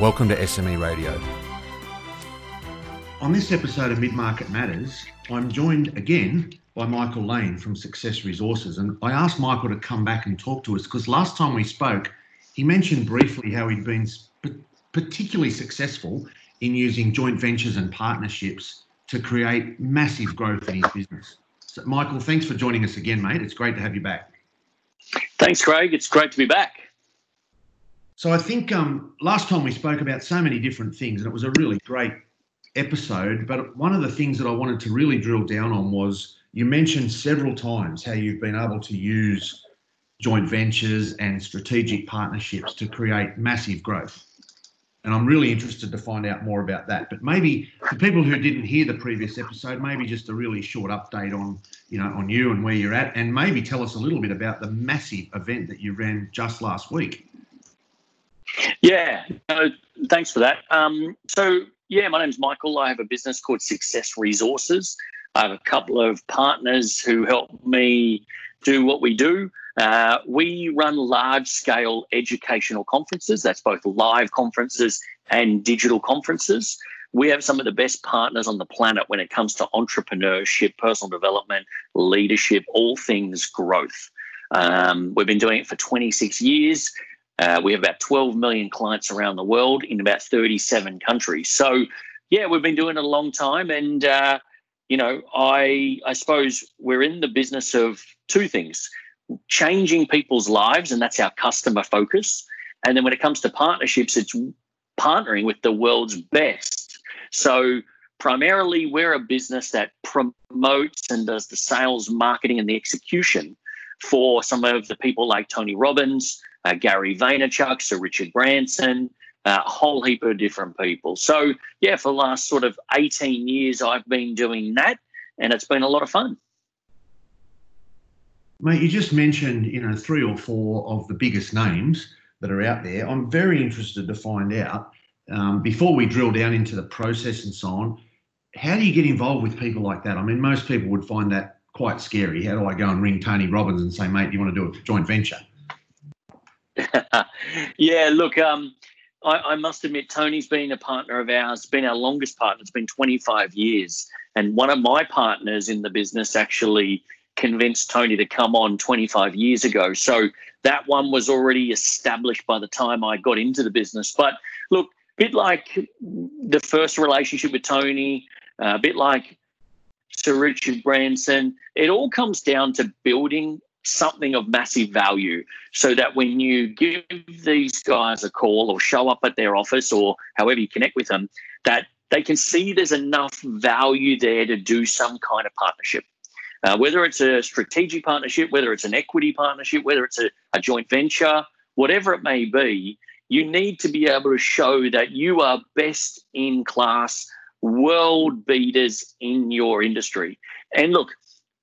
Welcome to SME Radio. On this episode of Mid Market Matters, I'm joined again by Michael Lane from Success Resources. And I asked Michael to come back and talk to us because last time we spoke, he mentioned briefly how he'd been particularly successful in using joint ventures and partnerships to create massive growth in his business. So, Michael, thanks for joining us again, mate. It's great to have you back. Thanks, Craig. It's great to be back. So I think um, last time we spoke about so many different things, and it was a really great episode. But one of the things that I wanted to really drill down on was you mentioned several times how you've been able to use joint ventures and strategic partnerships to create massive growth. And I'm really interested to find out more about that. But maybe for people who didn't hear the previous episode, maybe just a really short update on, you know, on you and where you're at, and maybe tell us a little bit about the massive event that you ran just last week. Yeah, uh, thanks for that. Um, so, yeah, my name's Michael. I have a business called Success Resources. I have a couple of partners who help me do what we do. Uh, we run large scale educational conferences, that's both live conferences and digital conferences. We have some of the best partners on the planet when it comes to entrepreneurship, personal development, leadership, all things growth. Um, we've been doing it for 26 years. Uh, we have about 12 million clients around the world in about 37 countries. So, yeah, we've been doing it a long time. And, uh, you know, I, I suppose we're in the business of two things changing people's lives, and that's our customer focus. And then when it comes to partnerships, it's partnering with the world's best. So, primarily, we're a business that promotes and does the sales, marketing, and the execution for some of the people like Tony Robbins, uh, Gary Vaynerchuk, Sir Richard Branson, uh, a whole heap of different people. So, yeah, for the last sort of 18 years, I've been doing that, and it's been a lot of fun. Mate, you just mentioned, you know, three or four of the biggest names that are out there. I'm very interested to find out, um, before we drill down into the process and so on, how do you get involved with people like that? I mean, most people would find that quite scary. How do I go and ring Tony Robbins and say, mate, you want to do a joint venture? yeah, look, um, I, I, must admit, Tony's been a partner of ours, been our longest partner. It's been 25 years. And one of my partners in the business actually convinced Tony to come on 25 years ago. So that one was already established by the time I got into the business. But look, a bit like the first relationship with Tony, uh, a bit like Sir Richard Branson, it all comes down to building something of massive value so that when you give these guys a call or show up at their office or however you connect with them, that they can see there's enough value there to do some kind of partnership. Uh, whether it's a strategic partnership, whether it's an equity partnership, whether it's a, a joint venture, whatever it may be, you need to be able to show that you are best in class, world beaters in your industry. And look,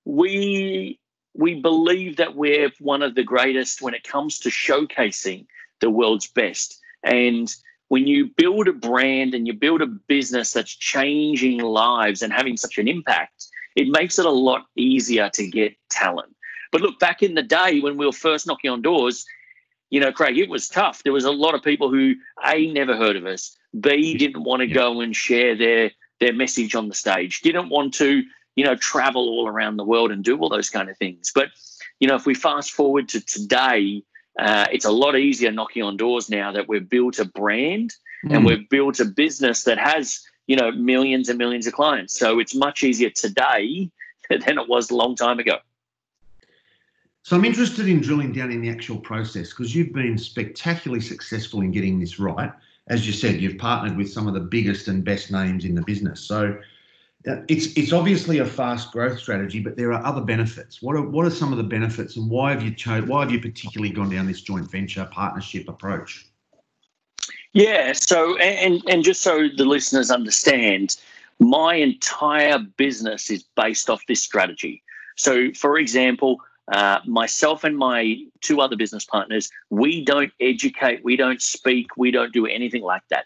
we we believe that we're one of the greatest when it comes to showcasing the world's best. And when you build a brand and you build a business that's changing lives and having such an impact, it makes it a lot easier to get talent. But look, back in the day when we were first knocking on doors, you know, Craig, it was tough. There was a lot of people who A never heard of us, B didn't want to go and share their their message on the stage, didn't want to you know, travel all around the world and do all those kind of things. But, you know, if we fast forward to today, uh, it's a lot easier knocking on doors now that we've built a brand mm. and we've built a business that has, you know, millions and millions of clients. So it's much easier today than it was a long time ago. So I'm interested in drilling down in the actual process because you've been spectacularly successful in getting this right. As you said, you've partnered with some of the biggest and best names in the business. So it's it's obviously a fast growth strategy, but there are other benefits. What are what are some of the benefits, and why have you chose? Why have you particularly gone down this joint venture partnership approach? Yeah. So, and and just so the listeners understand, my entire business is based off this strategy. So, for example, uh, myself and my two other business partners, we don't educate, we don't speak, we don't do anything like that.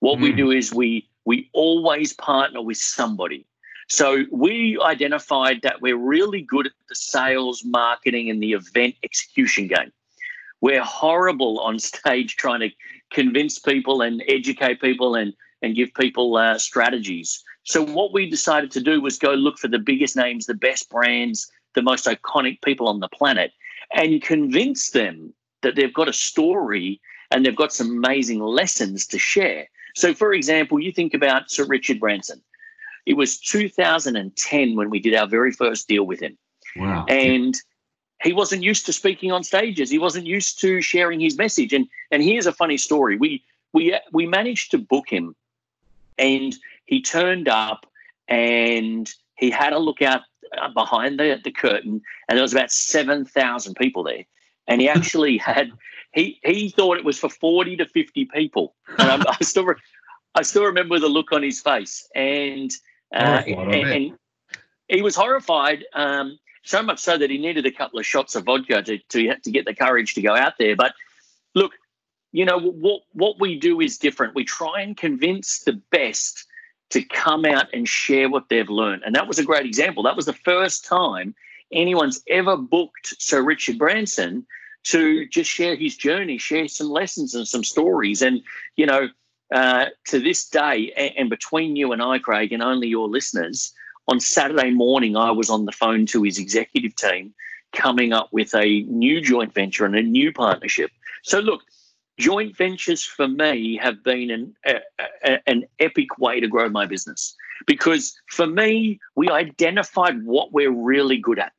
What mm. we hmm. do is we we always partner with somebody. So we identified that we're really good at the sales, marketing, and the event execution game. We're horrible on stage trying to convince people and educate people and and give people uh, strategies. So what we decided to do was go look for the biggest names, the best brands, the most iconic people on the planet, and convince them that they've got a story and they've got some amazing lessons to share. So, for example, you think about Sir Richard Branson. It was 2010 when we did our very first deal with him. Wow. And he wasn't used to speaking on stages. He wasn't used to sharing his message. And and here's a funny story. We we we managed to book him, and he turned up, and he had a look out uh, behind the the curtain, and there was about seven thousand people there. And he actually had he he thought it was for forty to fifty people, and I, I still I still remember the look on his face, and uh, and, and, he was horrified. Um, so much so that he needed a couple of shots of vodka to, to, to get the courage to go out there. But look, you know, what, what we do is different. We try and convince the best to come out and share what they've learned. And that was a great example. That was the first time anyone's ever booked Sir Richard Branson to just share his journey, share some lessons and some stories. And, you know, uh, to this day, and, between you and I, Craig, and only your listeners, on Saturday morning, I was on the phone to his executive team coming up with a new joint venture and a new partnership. So, look, joint ventures for me have been an, a, a, an epic way to grow my business because for me, we identified what we're really good at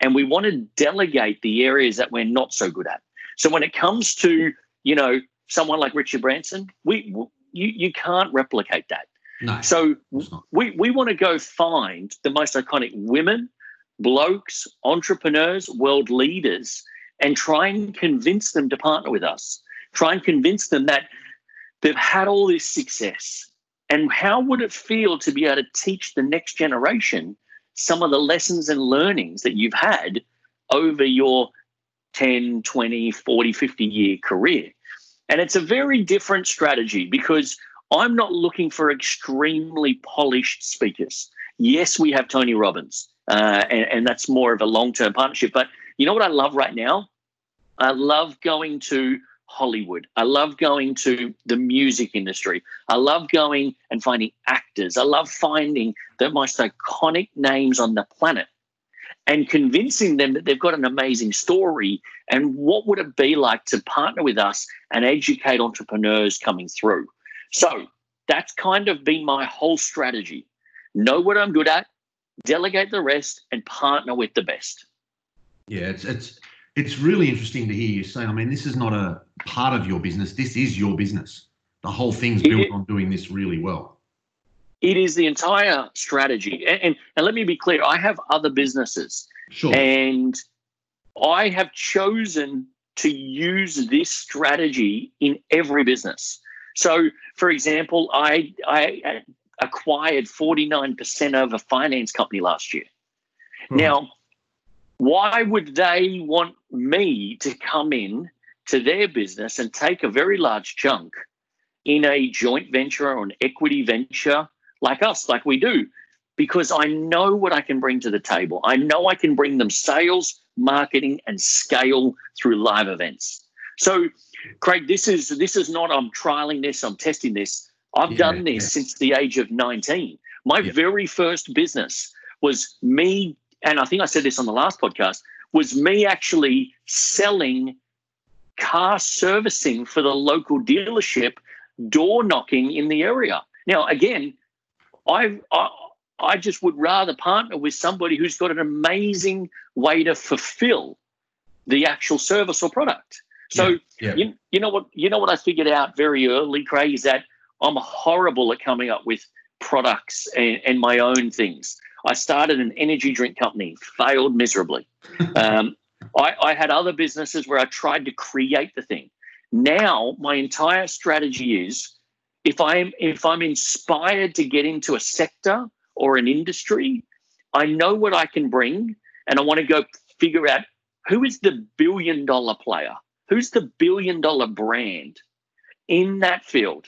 and we want to delegate the areas that we're not so good at. So, when it comes to, you know, someone like Richard Branson, we, you, you can't replicate that. No, so we, we want to go find the most iconic women, blokes, entrepreneurs, world leaders, and try and convince them to partner with us. Try and convince them that they've had all this success. And how would it feel to be able to teach the next generation some of the lessons and learnings that you've had over your 10, 20, 40, 50 year career? And it's a very different strategy because I'm not looking for extremely polished speakers. Yes, we have Tony Robbins, uh, and, and that's more of a long term partnership. But you know what I love right now? I love going to Hollywood. I love going to the music industry. I love going and finding actors. I love finding the most iconic names on the planet and convincing them that they've got an amazing story and what would it be like to partner with us and educate entrepreneurs coming through. So that's kind of been my whole strategy. Know what I'm good at, delegate the rest, and partner with the best. Yeah, it's it's it's really interesting to hear you say. I mean, this is not a part of your business. This is your business. The whole thing's built on doing this really well. It is the entire strategy. And, and and let me be clear, I have other businesses. Sure. And I have chosen to use this strategy in every business. So, for example, I, I acquired 49% of a finance company last year. Hmm. Now, why would they want me to come in to their business and take a very large chunk in a joint venture or an equity venture like us, like we do? Because I know what I can bring to the table. I know I can bring them sales, marketing, and scale through live events. So Craig, this is this is not I'm trialing this, I'm testing this. I've yeah, done this yeah. since the age of 19. My yeah. very first business was me, and I think I said this on the last podcast, was me actually selling car servicing for the local dealership, door knocking in the area. Now, again, I, I I just would rather partner with somebody who's got an amazing way to fulfill the actual service or product. So yeah, yeah. You, you know what you know what I figured out very early, Craig, is that I'm horrible at coming up with products and, and my own things. I started an energy drink company, failed miserably. um, I, I had other businesses where I tried to create the thing. Now my entire strategy is if I'm if I'm inspired to get into a sector or an industry, I know what I can bring and I want to go figure out who is the billion dollar player, who's the billion dollar brand in that field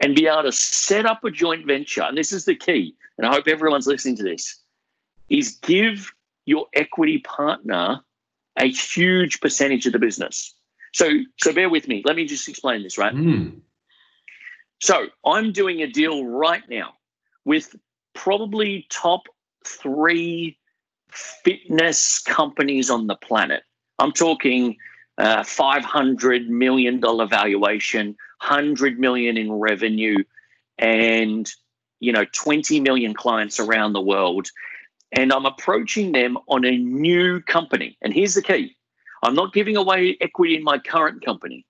and be able to set up a joint venture. And this is the key, and I hope everyone's listening to this, is give your equity partner a huge percentage of the business. So, so bear with me. Let me just explain this, right? Mm. So I'm doing a deal right now with probably top three fitness companies on the planet. I'm talking uh, 500 million dollar valuation, 100 million in revenue, and you know 20 million clients around the world. And I'm approaching them on a new company. And here's the key: I'm not giving away equity in my current company.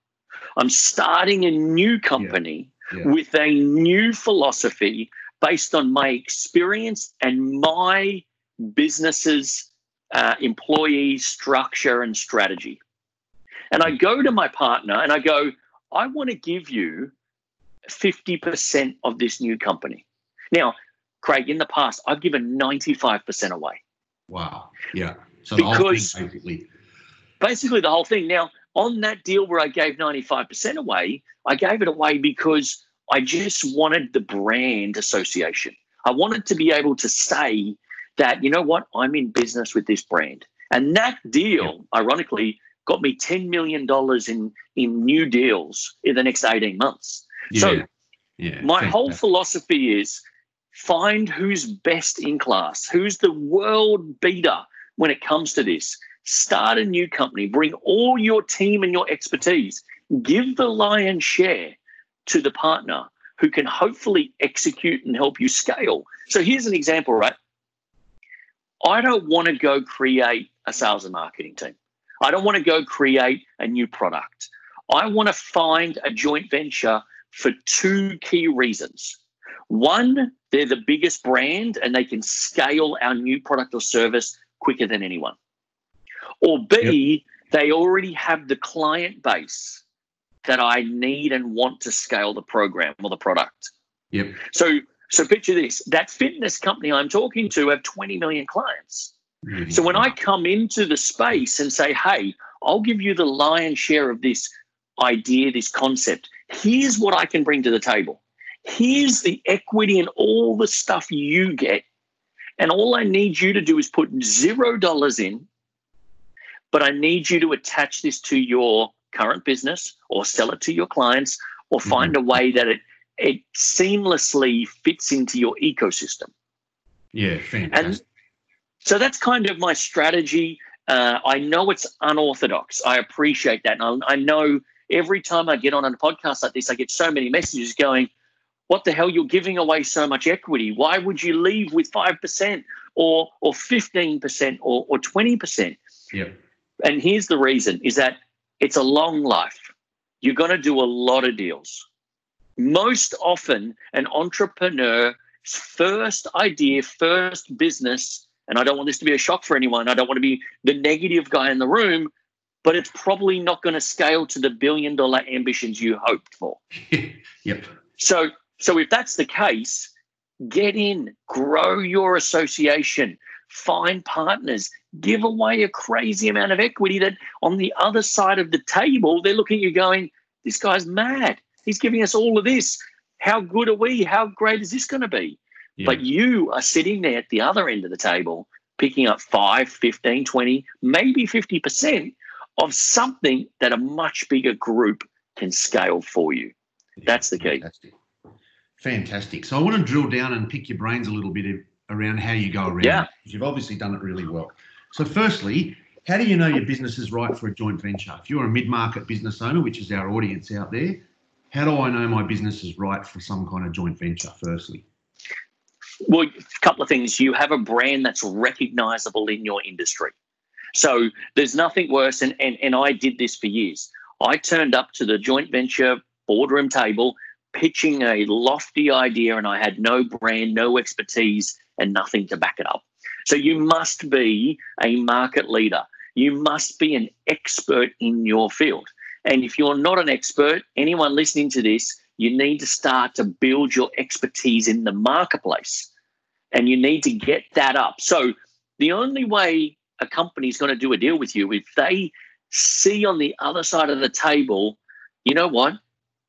I'm starting a new company Yeah. With a new philosophy based on my experience and my business's uh, employee structure and strategy. And I go to my partner and I go, I want to give you 50% of this new company. Now, Craig, in the past, I've given 95% away. Wow. Yeah. So the whole thing, Because- basically. basically the whole thing. Now, on that deal where I gave 95% away, I gave it away because I just wanted the brand association. I wanted to be able to say that, you know what, I'm in business with this brand. And that deal, ironically, got me $10 million in, in new deals in the next 18 months. Yeah. So yeah. my whole philosophy is find who's best in class, who's the world beater when it comes to this. Start a new company, bring all your team and your expertise, give the lion's share to the partner who can hopefully execute and help you scale. So here's an example, right? I don't want to go create a sales and marketing team. I don't want to go create a new product. I want to find a joint venture for two key reasons. One, they're the biggest brand and they can scale our new product or service quicker than anyone. Or B, they already have the client base that I need and want to scale the program or the product. Yep. So, so picture this: that fitness company I'm talking to have 20 million clients. So when I come into the space and say, hey, I'll give you the lion's share of this idea, this concept, here's what I can bring to the table. Here's the equity and all the stuff you get. And all I need you to do is put zero dollars in, but I need you to attach this to your current business or sell it to your clients or find a way that it, it seamlessly fits into your ecosystem. yeah, fantastic. So that's kind of my strategy. Uh, I know it's unorthodox. I appreciate that. And I, I know every time I get on a podcast like this, I get so many messages going, what the hell, you're giving away so much equity. Why would you leave with 5% or, or 15% or, or 20%? Yep. And here's the reason is that it's a long life. You're going to do a lot of deals. Most often, an entrepreneur's first idea, first business, and I don't want this to be a shock for anyone. I don't want to be the negative guy in the room, but it's probably not going to scale to the billion dollar ambitions you hoped for. yep. So, so if that's the case, get in, grow your association, find partners, give away a crazy amount of equity that on the other side of the table, they're looking at you going, this guy's mad. He's giving us all of this. How good are we? How great is this going to be? Yeah. But you are sitting there at the other end of the table, picking up 5, 15, 20, maybe 50% of something that a much bigger group can scale for you. That's the key. Fantastic. Fantastic. So I want to drill down and pick your brains a little bit around how you go around. Yeah. You've obviously done it really well. So firstly, how do you know your business is right for a joint venture? If you're a mid-market business owner, which is our audience out there, how do I know my business is right for some kind of joint venture? Firstly, Well, a couple of things. You have a brand that's recognizable in your industry. So there's nothing worse. And, and, and I did this for years. I turned up to the joint venture boardroom table pitching a lofty idea, and I had no brand, no expertise, and nothing to back it up. So you must be a market leader. You must be an expert in your field. And if you're not an expert, anyone listening to this, you need to start to build your expertise in the marketplace and you need to get that up. So the only way a company is going to do a deal with you if they see on the other side of the table, you know what?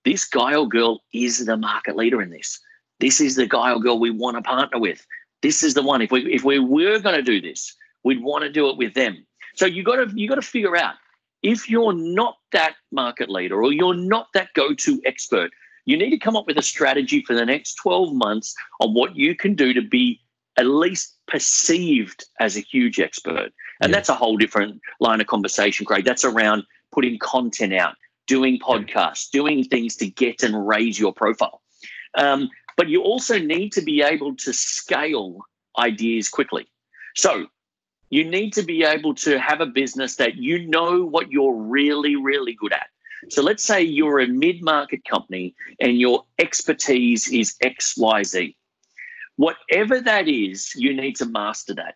This guy or girl is the market leader in this. This is the guy or girl we want to partner with. This is the one. If we if we were going to do this, we'd want to do it with them. So you got to you got to figure out if you're not that market leader or you're not that go-to expert, you need to come up with a strategy for the next 12 months on what you can do to be at least perceived as a huge expert. And yeah. that's a whole different line of conversation, Craig. That's around putting content out, doing podcasts, doing things to get and raise your profile. Um, but you also need to be able to scale ideas quickly. So you need to be able to have a business that you know what you're really, really good at. So let's say you're a mid market company and your expertise is XYZ. Whatever that is, you need to master that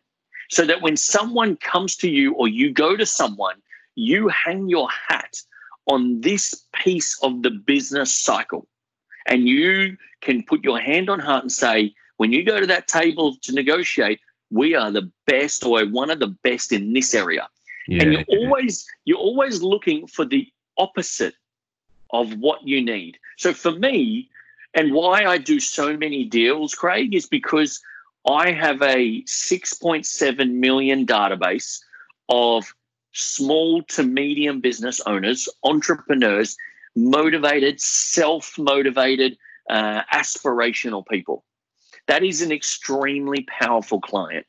so that when someone comes to you or you go to someone, you hang your hat on this piece of the business cycle. And you can put your hand on heart and say, when you go to that table to negotiate, we are the best or one of the best in this area. Yeah. And you're always you're always looking for the opposite of what you need. So for me, and why I do so many deals, Craig, is because I have a 6.7 million database of small to medium business owners, entrepreneurs, motivated, self motivated, uh, aspirational people. That is an extremely powerful client.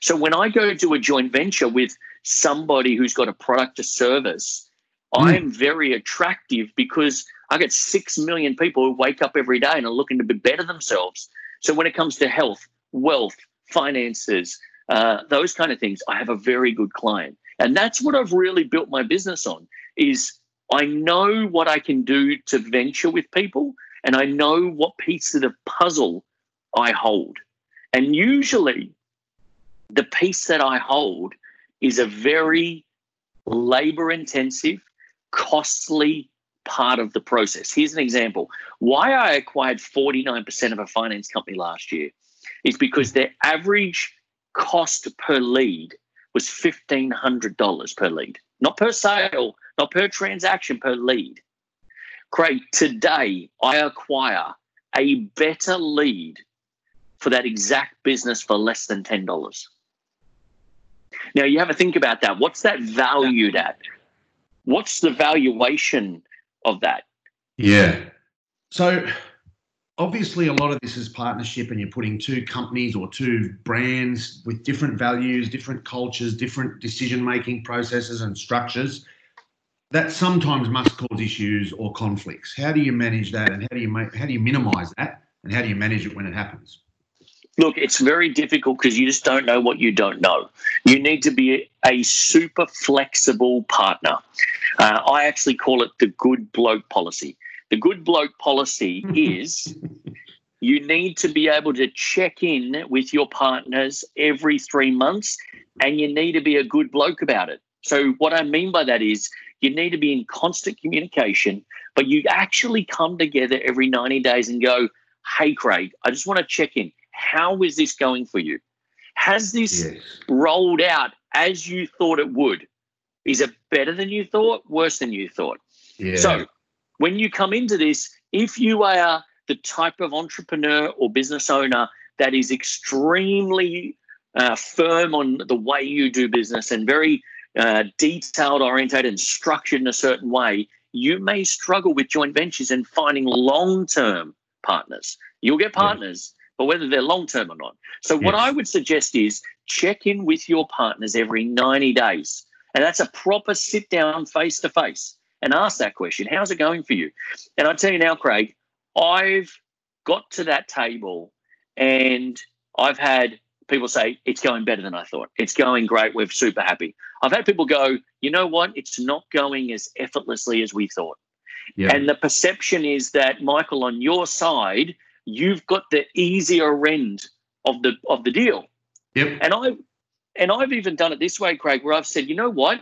So when I go to a joint venture with somebody who's got a product or service, mm. I'm very attractive because I get 6 million people who wake up every day and are looking to be better themselves. So when it comes to health, wealth, finances, uh, those kind of things, I have a very good client. And that's what I've really built my business on is I know what I can do to venture with people and I know what piece of the puzzle I hold. And usually, the piece that I hold is a very labor intensive, costly part of the process. Here's an example why I acquired 49% of a finance company last year is because their average cost per lead was $1,500 per lead, not per sale, not per transaction, per lead. Craig, today I acquire a better lead for that exact business for less than $10. Now, you have to think about that. What's that valued at? What's the valuation of that? Yeah. So, obviously, a lot of this is partnership, and you're putting two companies or two brands with different values, different cultures, different decision making processes and structures. That sometimes must cause issues or conflicts. How do you manage that, and how do you make, how do you minimize that, and how do you manage it when it happens? Look, it's very difficult because you just don't know what you don't know. You need to be a super flexible partner. Uh, I actually call it the good bloke policy. The good bloke policy is you need to be able to check in with your partners every three months and you need to be a good bloke about it. So, what I mean by that is you need to be in constant communication, but you actually come together every 90 days and go, Hey, Craig, I just want to check in how is this going for you? Has this yes. rolled out as you thought it would? Is it better than you thought? Worse than you thought? Yeah. So when you come into this, if you are the type of entrepreneur or business owner that is extremely uh, firm on the way you do business and very uh, detailed orientated and structured in a certain way, you may struggle with joint ventures and finding long term partners. You'll get partners, but whether they're long term or not. So, yes. what I would suggest is check in with your partners every 90 days. And that's a proper sit down face to face and ask that question How's it going for you? And I tell you now, Craig, I've got to that table and I've had people say, It's going better than I thought. It's going great. We're super happy. I've had people go, You know what? It's not going as effortlessly as we thought. Yeah. And the perception is that, Michael, on your side, you've got the easier end of the of the deal. Yep. And I and I've even done it this way, Craig, where I've said, you know what?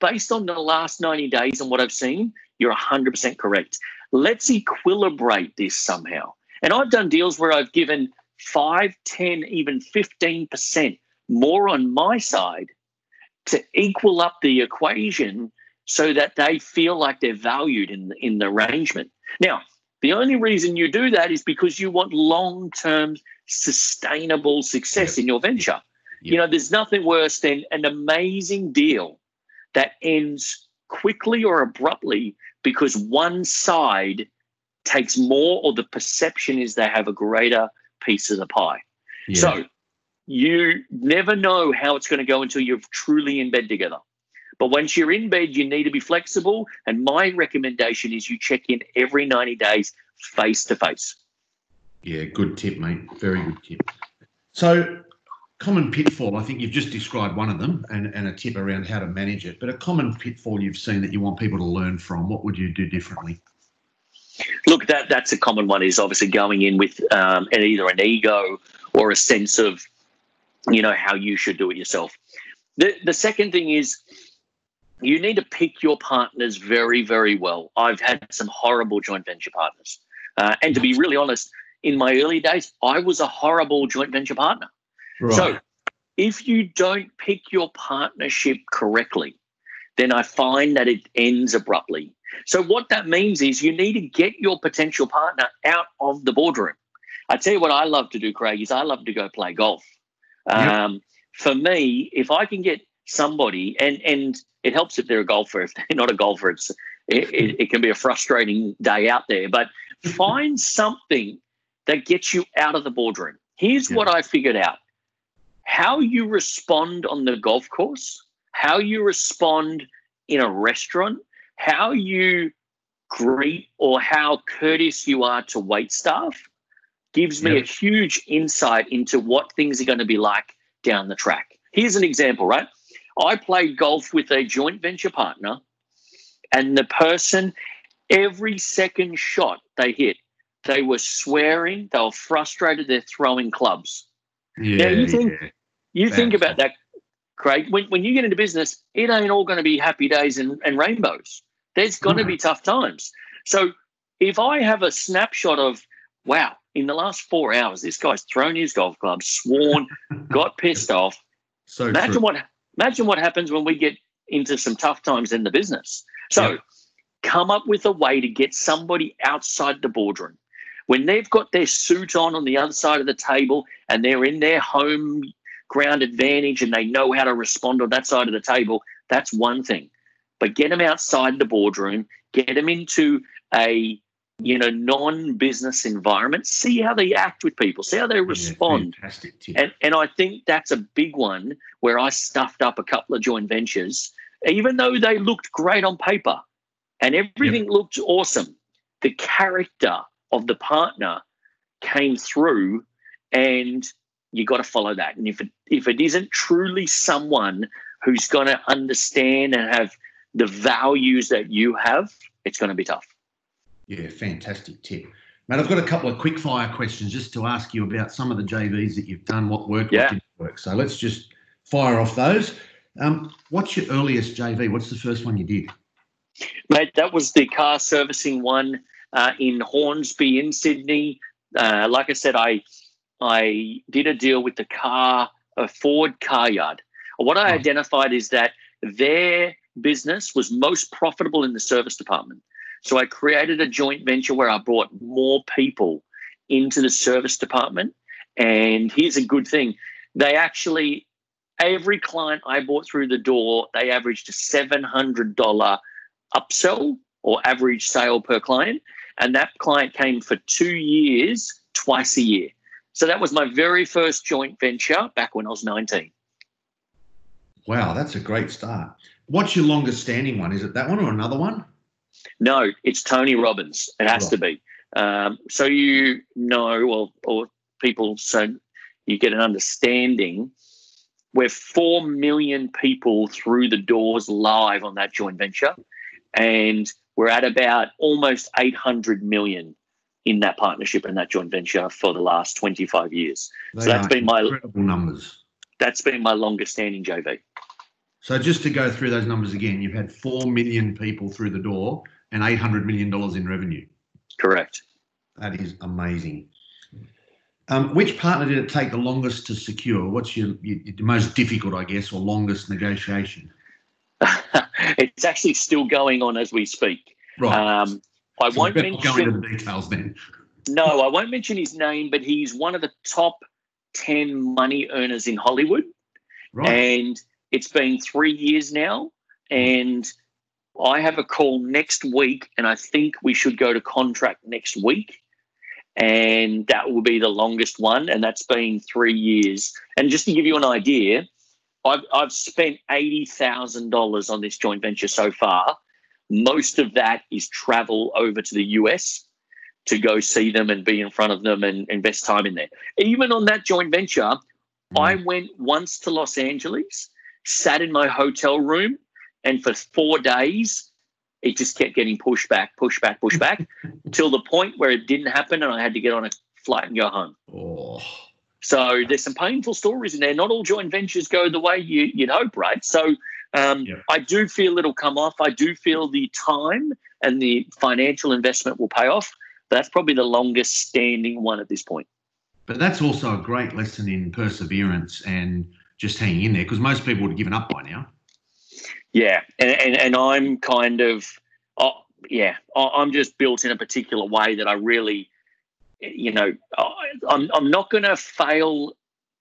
Based on the last 90 days and what I've seen, you're 100% correct. Let's equilibrate this somehow. And I've done deals where I've given 5, 10, even 15% more on my side to equal up the equation so that they feel like they're valued in, in the arrangement. Now, the only reason you do that is because you want long term sustainable success in your venture. You know, there's nothing worse than an amazing deal that ends quickly or abruptly because one side takes more or the perception is they have a greater piece of the pie. Yeah. So you never know how it's going to go until you're truly in bed together. But once you're in bed, you need to be flexible. And my recommendation is you check in every 90 days face to face. Yeah, good tip, mate. Very good tip. So, common pitfall, I think you've just described one of them and, and a tip around how to manage it. But a common pitfall you've seen that you want people to learn from, what would you do differently? Look, that that's a common one is obviously going in with um, either an ego or a sense of, you know, how you should do it yourself. The, the second thing is you need to pick your partners very, very well. I've had some horrible joint venture partners. Uh, and to be really honest, in my early days, I was a horrible joint venture partner. Right. So if you don't pick your partnership correctly, then I find that it ends abruptly. So what that means is you need to get your potential partner out of the boardroom. I tell you what I love to do, Craig, is I love to go play golf. Um. For me, if I can get somebody, and and it helps if they're a golfer. If they're not a golfer, it's it, it, it can be a frustrating day out there. But find something that gets you out of the boardroom. Here's yeah. what I figured out how you respond on the golf course, how you respond in a restaurant, how you greet or how courteous you are to wait staff gives me yeah. a huge insight into what things are going to be like down the track. Here's an example, right? I played golf with a joint venture partner, and the person, every second shot they hit, they were swearing, they were frustrated, they're throwing clubs. Yeah, now you think yeah. You think about that, Craig. When, when you get into business, it ain't all going to be happy days and, and rainbows. There's going to be tough times. So if I have a snapshot of, wow, in the last four hours, this guy's thrown his golf club, sworn, got pissed off. So imagine true. what imagine what happens when we get into some tough times in the business. So come up with a way to get somebody outside the boardroom when they've got their suit on on the other side of the table and they're in their home ground advantage and they know how to respond on that side of the table, that's one thing. But get them outside the boardroom, get them into a you know non-business environment, see how they act with people, see how they respond. Yeah, and and I think that's a big one where I stuffed up a couple of joint ventures, even though they looked great on paper and everything yep. looked awesome. The character of the partner came through and you got to follow that and if it if it isn't truly someone who's going to understand and have the values that you have it's going to be tough yeah fantastic tip Matt, I've got a couple of quick fire questions just to ask you about some of the JVs that you've done, what worked, yeah. what didn't work. So let's just fire off those. Um, what's your earliest JV? What's the first one you did? Mate, that was the car servicing one uh, in Hornsby in Sydney. Uh, like I said, I I did a deal with the car, a Ford car yard. What I hmm. identified is that their business was most profitable in the service department. So I created a joint venture where I brought more people into the service department. And here's a good thing they actually, every client I brought through the door, they averaged a $700 upsell or average sale per client and that client came for two years, twice a year. So that was my very first joint venture back when I was 19. Wow, that's a great start. What's your longest standing one? Is it that one or another one? No, it's Tony Robbins. It has right. to be. Um, so you know, or, or people, so you get an understanding. We're 4 million people through the doors live on that joint venture. And we're at about almost 800 million in that partnership and that joint venture for the last 25 years. They so that's been my incredible numbers. That's been my longest standing JV. So just to go through those numbers again, you've had 4 million people through the door and $800 million in revenue. Correct. That is amazing. Um, which partner did it take the longest to secure? What's your, your, your most difficult, I guess, or longest negotiation? it's actually still going on as we speak. Right. Um, I So won't we better not go mention. into the details then. No, I won't mention his name, but he's one of the top 10 money earners in Hollywood. Right. And it's been three years now. And I have a call next week, and I think we should go to contract next week. And that will be the longest one. And that's been three years. And just to give you an idea, I've, I've spent $80,000 on this joint venture so far. Most of that is travel over to the US to go see them and be in front of them and invest time in there. Even on that joint venture, mm. I went once to Los Angeles, sat in my hotel room, and for four days, it just kept getting pushed back, pushed back, pushed back, till the point where it didn't happen, and I had to get on a flight and go home. Oh, So there's some painful stories in there. Not all joint ventures go the way you, you'd hope, right? So um, Yeah. I do feel it'll come off. I do feel the time and the financial investment will pay off. That's probably the longest standing one at this point. but that's also a great lesson in perseverance and just hanging in there because most people would have given up by now. Yeah, and and, and I'm kind of, oh, yeah, I'm just built in a particular way that I really, you know, I'm I'm not going to fail.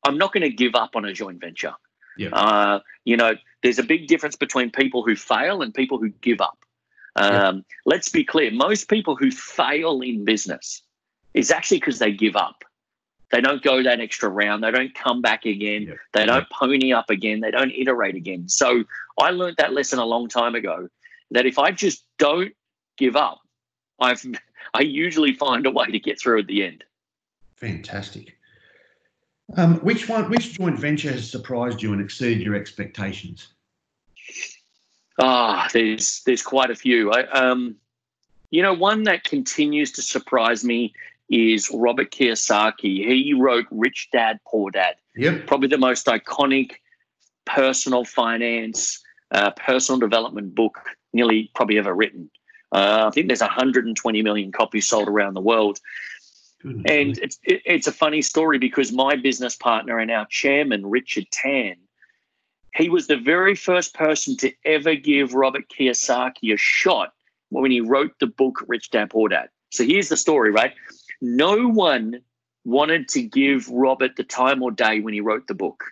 I'm not going to give up on a joint venture. Yeah. Uh, you know, there's a big difference between people who fail and people who give up. Um, Let's be clear: most people who fail in business is actually because they give up. They don't go that extra round. They don't come back again. Yeah. They don't pony up again. They don't iterate again. So I learned that lesson a long time ago that if I just don't give up, I've I usually find a way to get through at the end. Fantastic. Um, which one? Which joint venture has surprised you and exceeded your expectations? Ah, there's there's quite a few. I, um, you know, one that continues to surprise me is Robert Kiyosaki. He wrote Rich Dad Poor Dad. Yep. probably the most iconic personal finance, uh, personal development book nearly probably ever written. Uh, I think there's 120 million copies sold around the world. Goodness And me. it's it, it's a funny story because my business partner and our chairman, Richard Tan, he was the very first person to ever give Robert Kiyosaki a shot when he wrote the book Rich Dad Poor Dad. So here's the story, right? No one wanted to give Robert the time or day when he wrote the book.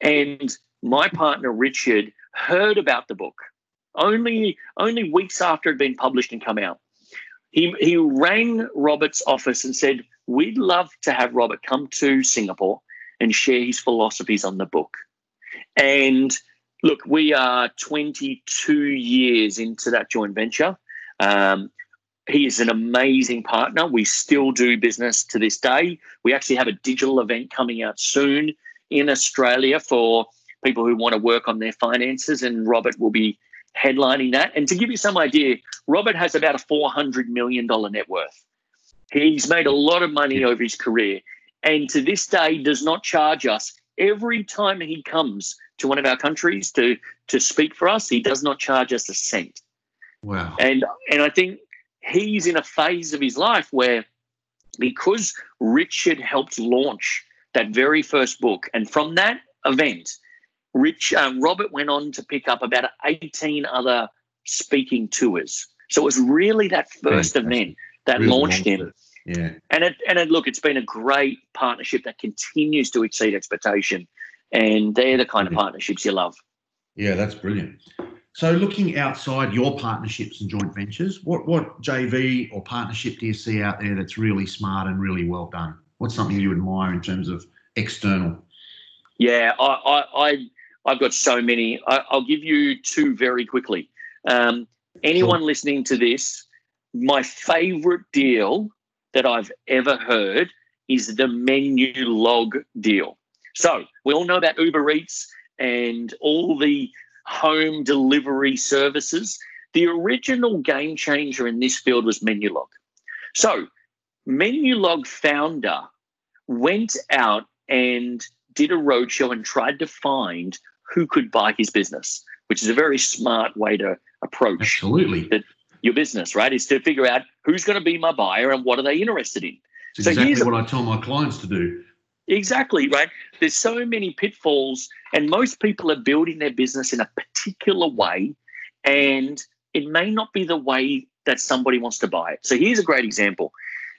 And my partner Richard heard about the book only only weeks after it had been published and come out. He he rang Robert's office and said, "We'd love to have Robert come to Singapore and share his philosophies on the book." And look, we are 22 years into that joint venture. Um, he is an amazing partner. We still do business to this day. We actually have a digital event coming out soon in Australia for people who want to work on their finances, and Robert will be headlining that. And to give you some idea, Robert has about a $400 million net worth. He's made a lot of money over his career, and to this day does not charge us every time he comes to one of our countries to to speak for us. He does not charge us a cent. Wow. And and I think he's in a phase of his life where because Richard helped launch that very first book, and from that event, Rich um, Robert went on to pick up about 18 other speaking tours. So it was really that first Fantastic. event that Really launched him. it. Yeah. And it and it, look, it's been a great partnership that continues to exceed expectation. And they're the kind of partnerships you love. Yeah, that's brilliant. So, looking outside your partnerships and joint ventures, what what JV or partnership do you see out there that's really smart and really well done? What's something you admire in terms of external? Yeah, I, I, I I've got so many. I, I'll give you two very quickly. Um, anyone listening to this, my favorite deal that I've ever heard is the menu log deal. So we all know about Uber Eats and all the home delivery services. The original game changer in this field was Menulog. So Menulog founder went out and did a roadshow and tried to find who could buy his business, which is a very smart way to approach Absolutely. the, your business, right? Is to figure out who's going to be my buyer and what are they interested in. It's So exactly here's what I tell my clients to do. Exactly, right? There's so many pitfalls, and most people are building their business in a particular way, and it may not be the way that somebody wants to buy it. So here's a great example.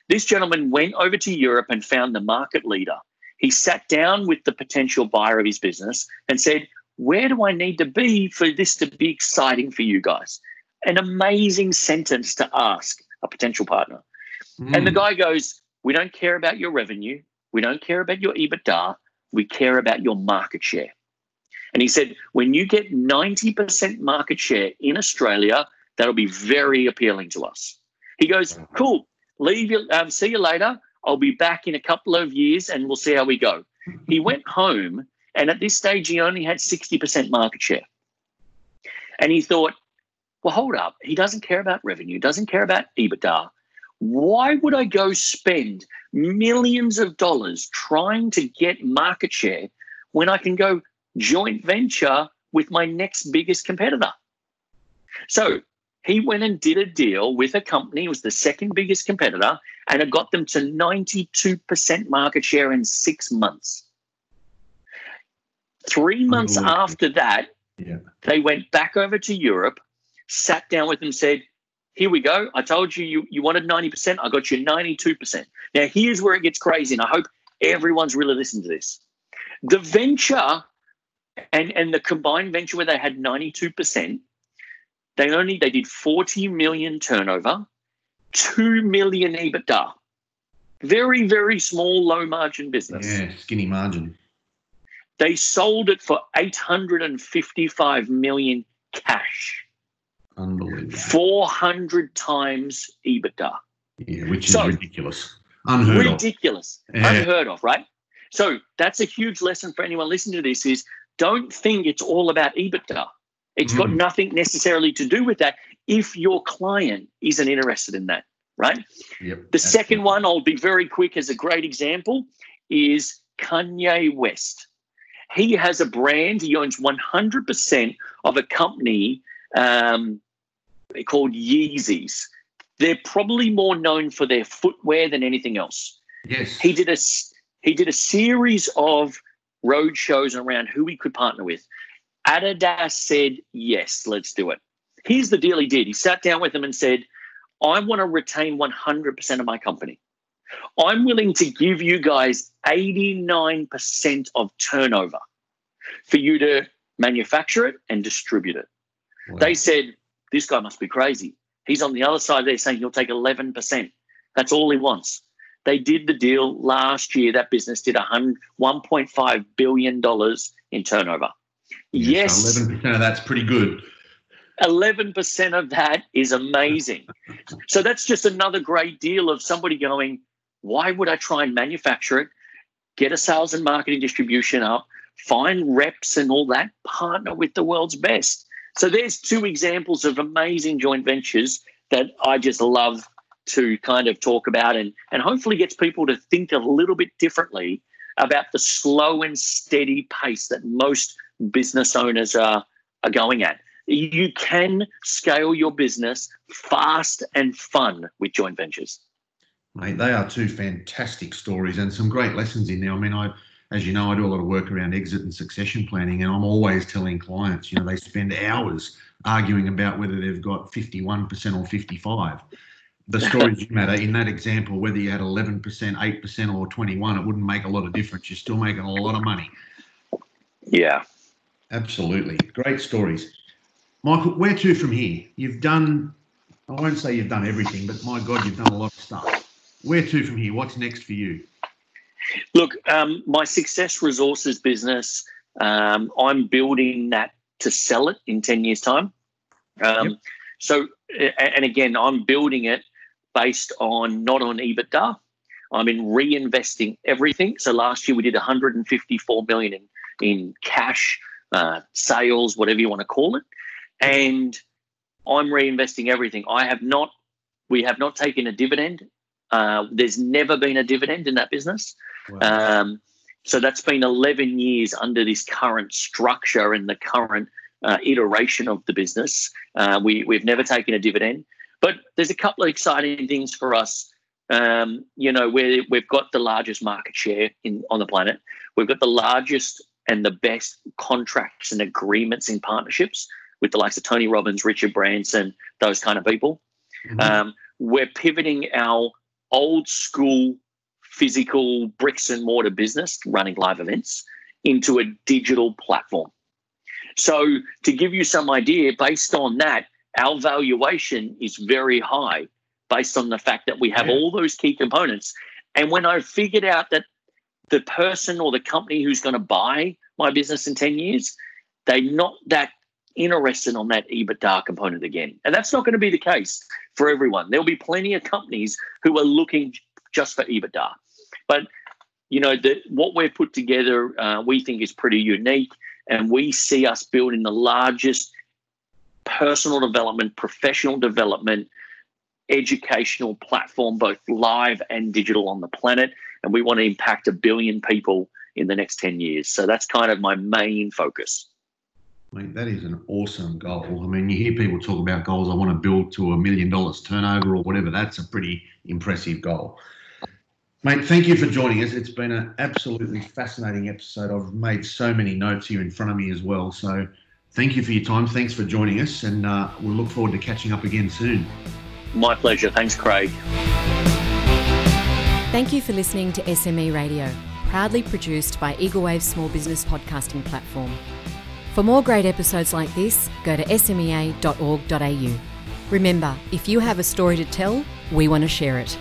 This gentleman went over to Europe and found the market leader. He sat down with the potential buyer of his business and said, Where do I need to be for this to be exciting for you guys? An amazing sentence to ask a potential partner. And the Mm. guy goes, We don't care about your revenue. We don't care about your EBITDA. We care about your market share. And he said, When you get 90% market share in Australia, that'll be very appealing to us. He goes, Cool. Leave you, um, see you later. I'll be back in a couple of years and we'll see how we go. He went home, and at this stage, he only had 60% market share. And he thought, well, hold up. He doesn't care about revenue, doesn't care about EBITDA. Why would I go spend millions of dollars trying to get market share when I can go joint venture with my next biggest competitor? So he went and did a deal with a company, it was the second biggest competitor, and it got them to 92% market share in six months. Three oh, months Unbelievable. after that, Yeah. they went back over to Europe, sat down with them, said, Here we go. I told you you, you wanted 90%. I got you 92%. Now, here's where it gets crazy, and I hope everyone's really listened to this. The venture and, and the combined venture where they had 92%, they only they did 40 million turnover, 2 million EBITDA. Very, very small, low margin business. Yeah, skinny margin. They sold it for 855 million cash. Unbelievable. 400 times EBITDA. Yeah, which is So- ridiculous. Unheard of. Ridiculous. Unheard of, right? So that's a huge lesson for anyone listening to this is don't think it's all about EBITDA. It's got Mm. nothing necessarily to do with that if your client isn't interested in that, right? Yep. The second one, I'll be very quick as a great example, is Kanye West. He has a brand, he owns 100% of a company um, called Yeezys. They're probably more known for their footwear than anything else. Yes. He did a he did a series of road shows around who he could partner with. Adidas said yes, let's do it. Here's the deal he did. He sat down with them and said, "I want to retain 100% of my company. I'm willing to give you guys 89% of turnover for you to manufacture it and distribute it." Wow. They said, This guy must be crazy. He's on the other side there saying he'll take 11%. That's all he wants. They did the deal last year. That business did a hun- $1.5 billion in turnover. Yeah, yes, 11% of that's pretty good. 11% of that is amazing. so that's just another great deal of somebody going, why would I try and manufacture it, get a sales and marketing distribution up, find reps and all that, partner with the world's best? So there's two examples of amazing joint ventures that I just love to kind of talk about and, and hopefully gets people to think a little bit differently about the slow and steady pace that most business owners are, are going at. You can scale your business fast and fun with joint ventures. Mate, they are two fantastic stories and some great lessons in there. I mean, I, as you know, I do a lot of work around exit and succession planning, and I'm always telling clients, you know, they spend hours arguing about whether they've got 51% or 55. The stories matter. In that example, whether you had 11%, 8%, or 21, it wouldn't make a lot of difference. You're still making a lot of money. Yeah. Absolutely. Great stories. Michael, where to from here? You've done, I won't say you've done everything, but my God, you've done a lot of stuff. Where to from here? What's next for you? Look, um, my success resources business, um, I'm building that to sell it in 10 years' time. Um, Yep. So, and again, I'm building it based on not on EBITDA. I'm in reinvesting everything. So last year we did 154 million in, in cash, uh, sales, whatever you want to call it, and I'm reinvesting everything. I have not, we have not taken a dividend. Uh, there's never been a dividend in that business. Wow. Um, So that's been 11 years under this current structure and the current uh, iteration of the business. Uh, we, we've never taken a dividend, but there's a couple of exciting things for us. Um, you know, we we've got the largest market share in on the planet. We've got the largest and the best contracts and agreements in partnerships with the likes of Tony Robbins, Richard Branson, those kind of people. Mm-hmm. Um, we're pivoting our old school physical bricks and mortar business running live events into a digital platform. So, to give you some idea, based on that, our valuation is very high based on the fact that we have yeah. all those key components. And when I figured out that the person or the company who's going to buy my business in 10 years, they're not that interested on that EBITDA component again. And that's not going to be the case for everyone. There'll be plenty of companies who are looking just for EBITDA. But you know, the, what we've put together, uh, we think is pretty unique, and we see us building the largest personal development, professional development, educational platform, both live and digital on the planet. And we want to impact a billion people in the next 10 years. So that's kind of my main focus. I mean, that is an awesome goal. I mean, you hear people talk about goals. I want to build to a million dollars turnover or whatever. That's a pretty impressive goal. Mate, thank you for joining us. It's been an absolutely fascinating episode. I've made so many notes here in front of me as well. So thank you for your time. Thanks for joining us. And uh, we'll look forward to catching up again soon. My pleasure. Thanks, Craig. Thank you for listening to SME Radio, proudly produced by Eagle Wave Small Business Podcasting Platform. For more great episodes like this, go to smea.org.au. Remember, if you have a story to tell, we want to share it.